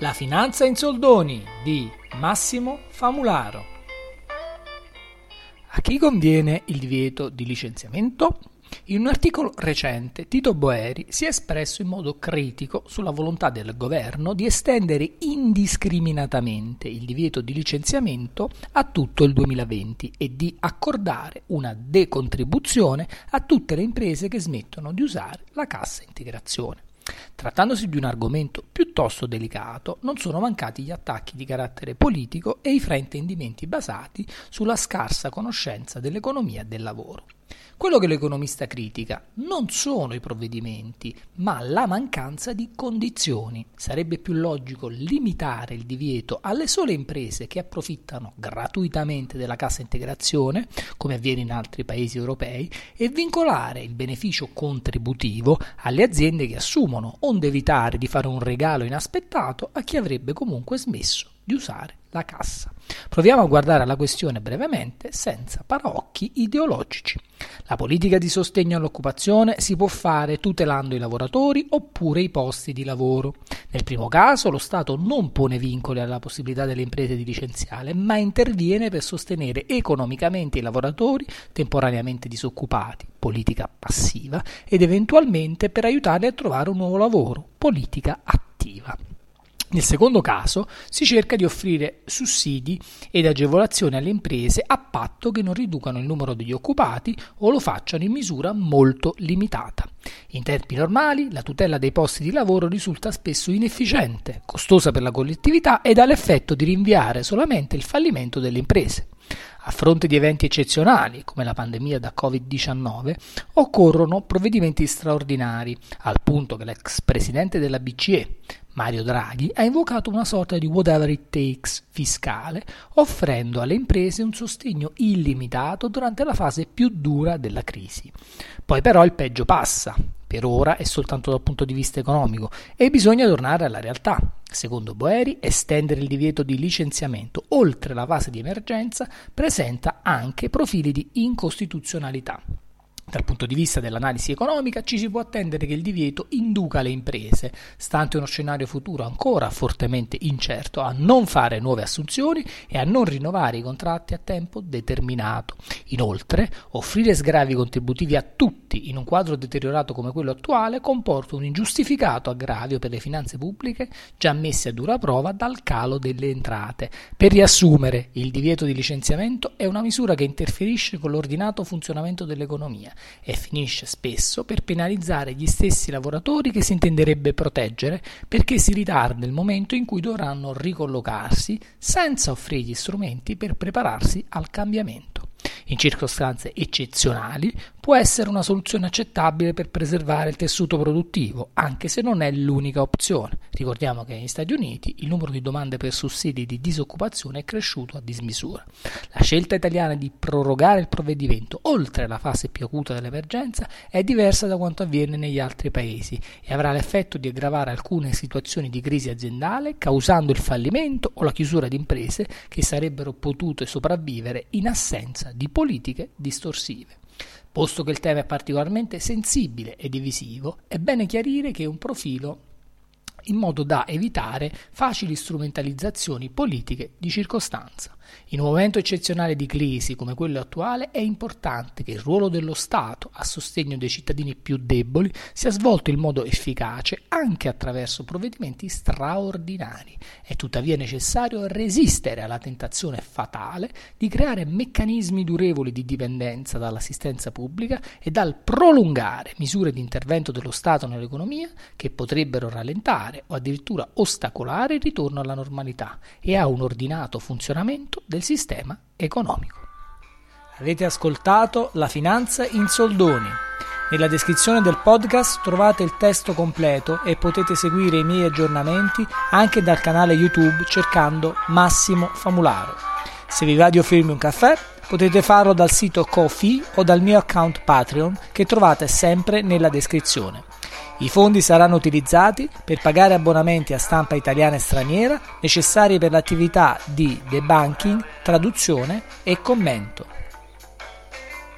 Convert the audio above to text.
La finanza in soldoni di Massimo Famularo. A chi conviene il divieto di licenziamento? In un articolo recente Tito Boeri si è espresso in modo critico sulla volontà del governo di estendere indiscriminatamente il divieto di licenziamento a tutto il 2020 e di accordare una decontribuzione a tutte le imprese che smettono di usare la cassa integrazione. Trattandosi di un argomento piuttosto delicato, non sono mancati gli attacchi di carattere politico e i fraintendimenti basati sulla scarsa conoscenza dell'economia del lavoro. Quello che l'economista critica non sono i provvedimenti, ma la mancanza di condizioni. Sarebbe più logico limitare il divieto alle sole imprese che approfittano gratuitamente della cassa integrazione, come avviene in altri paesi europei, e vincolare il beneficio contributivo alle aziende che assumono, onde evitare di fare un regalo inaspettato a chi avrebbe comunque smesso di usare la cassa. Proviamo a guardare la questione brevemente senza paraocchi ideologici. La politica di sostegno all'occupazione si può fare tutelando i lavoratori oppure i posti di lavoro. Nel primo caso lo Stato non pone vincoli alla possibilità delle imprese di licenziare, ma interviene per sostenere economicamente i lavoratori temporaneamente disoccupati, politica passiva, ed eventualmente per aiutarli a trovare un nuovo lavoro, politica attiva. Nel secondo caso si cerca di offrire sussidi ed agevolazioni alle imprese a patto che non riducano il numero degli occupati o lo facciano in misura molto limitata. In tempi normali la tutela dei posti di lavoro risulta spesso inefficiente, costosa per la collettività ed ha l'effetto di rinviare solamente il fallimento delle imprese. A fronte di eventi eccezionali, come la pandemia da Covid-19, occorrono provvedimenti straordinari, al punto che l'ex presidente della BCE, Mario Draghi ha invocato una sorta di whatever it takes fiscale, offrendo alle imprese un sostegno illimitato durante la fase più dura della crisi. Poi però il peggio passa, per ora è soltanto dal punto di vista economico e bisogna tornare alla realtà. Secondo Boeri, estendere il divieto di licenziamento oltre la fase di emergenza presenta anche profili di incostituzionalità. Dal punto di vista dell'analisi economica ci si può attendere che il divieto induca le imprese, stante uno scenario futuro ancora fortemente incerto, a non fare nuove assunzioni e a non rinnovare i contratti a tempo determinato. Inoltre, offrire sgravi contributivi a tutti in un quadro deteriorato come quello attuale comporta un ingiustificato aggravio per le finanze pubbliche già messe a dura prova dal calo delle entrate. Per riassumere, il divieto di licenziamento è una misura che interferisce con l'ordinato funzionamento dell'economia e finisce spesso per penalizzare gli stessi lavoratori che si intenderebbe proteggere perché si ritarda il momento in cui dovranno ricollocarsi senza offrire gli strumenti per prepararsi al cambiamento. In circostanze eccezionali può essere una soluzione accettabile per preservare il tessuto produttivo, anche se non è l'unica opzione. Ricordiamo che negli Stati Uniti il numero di domande per sussidi di disoccupazione è cresciuto a dismisura. La scelta italiana di prorogare il provvedimento oltre la fase più acuta dell'emergenza è diversa da quanto avviene negli altri paesi e avrà l'effetto di aggravare alcune situazioni di crisi aziendale causando il fallimento o la chiusura di imprese che sarebbero potute sopravvivere in assenza di politiche distorsive. Posto che il tema è particolarmente sensibile e divisivo, è bene chiarire che un profilo in modo da evitare facili strumentalizzazioni politiche di circostanza. In un momento eccezionale di crisi come quello attuale è importante che il ruolo dello Stato a sostegno dei cittadini più deboli sia svolto in modo efficace anche attraverso provvedimenti straordinari. È tuttavia necessario resistere alla tentazione fatale di creare meccanismi durevoli di dipendenza dall'assistenza pubblica e dal prolungare misure di intervento dello Stato nell'economia che potrebbero rallentare o addirittura ostacolare il ritorno alla normalità e a un ordinato funzionamento del sistema economico. Avete ascoltato La finanza in soldoni. Nella descrizione del podcast trovate il testo completo e potete seguire i miei aggiornamenti anche dal canale YouTube cercando Massimo Famularo. Se vi va di offrirmi un caffè, potete farlo dal sito Kofi o dal mio account Patreon che trovate sempre nella descrizione. I fondi saranno utilizzati per pagare abbonamenti a stampa italiana e straniera necessari per l'attività di debunking, traduzione e commento.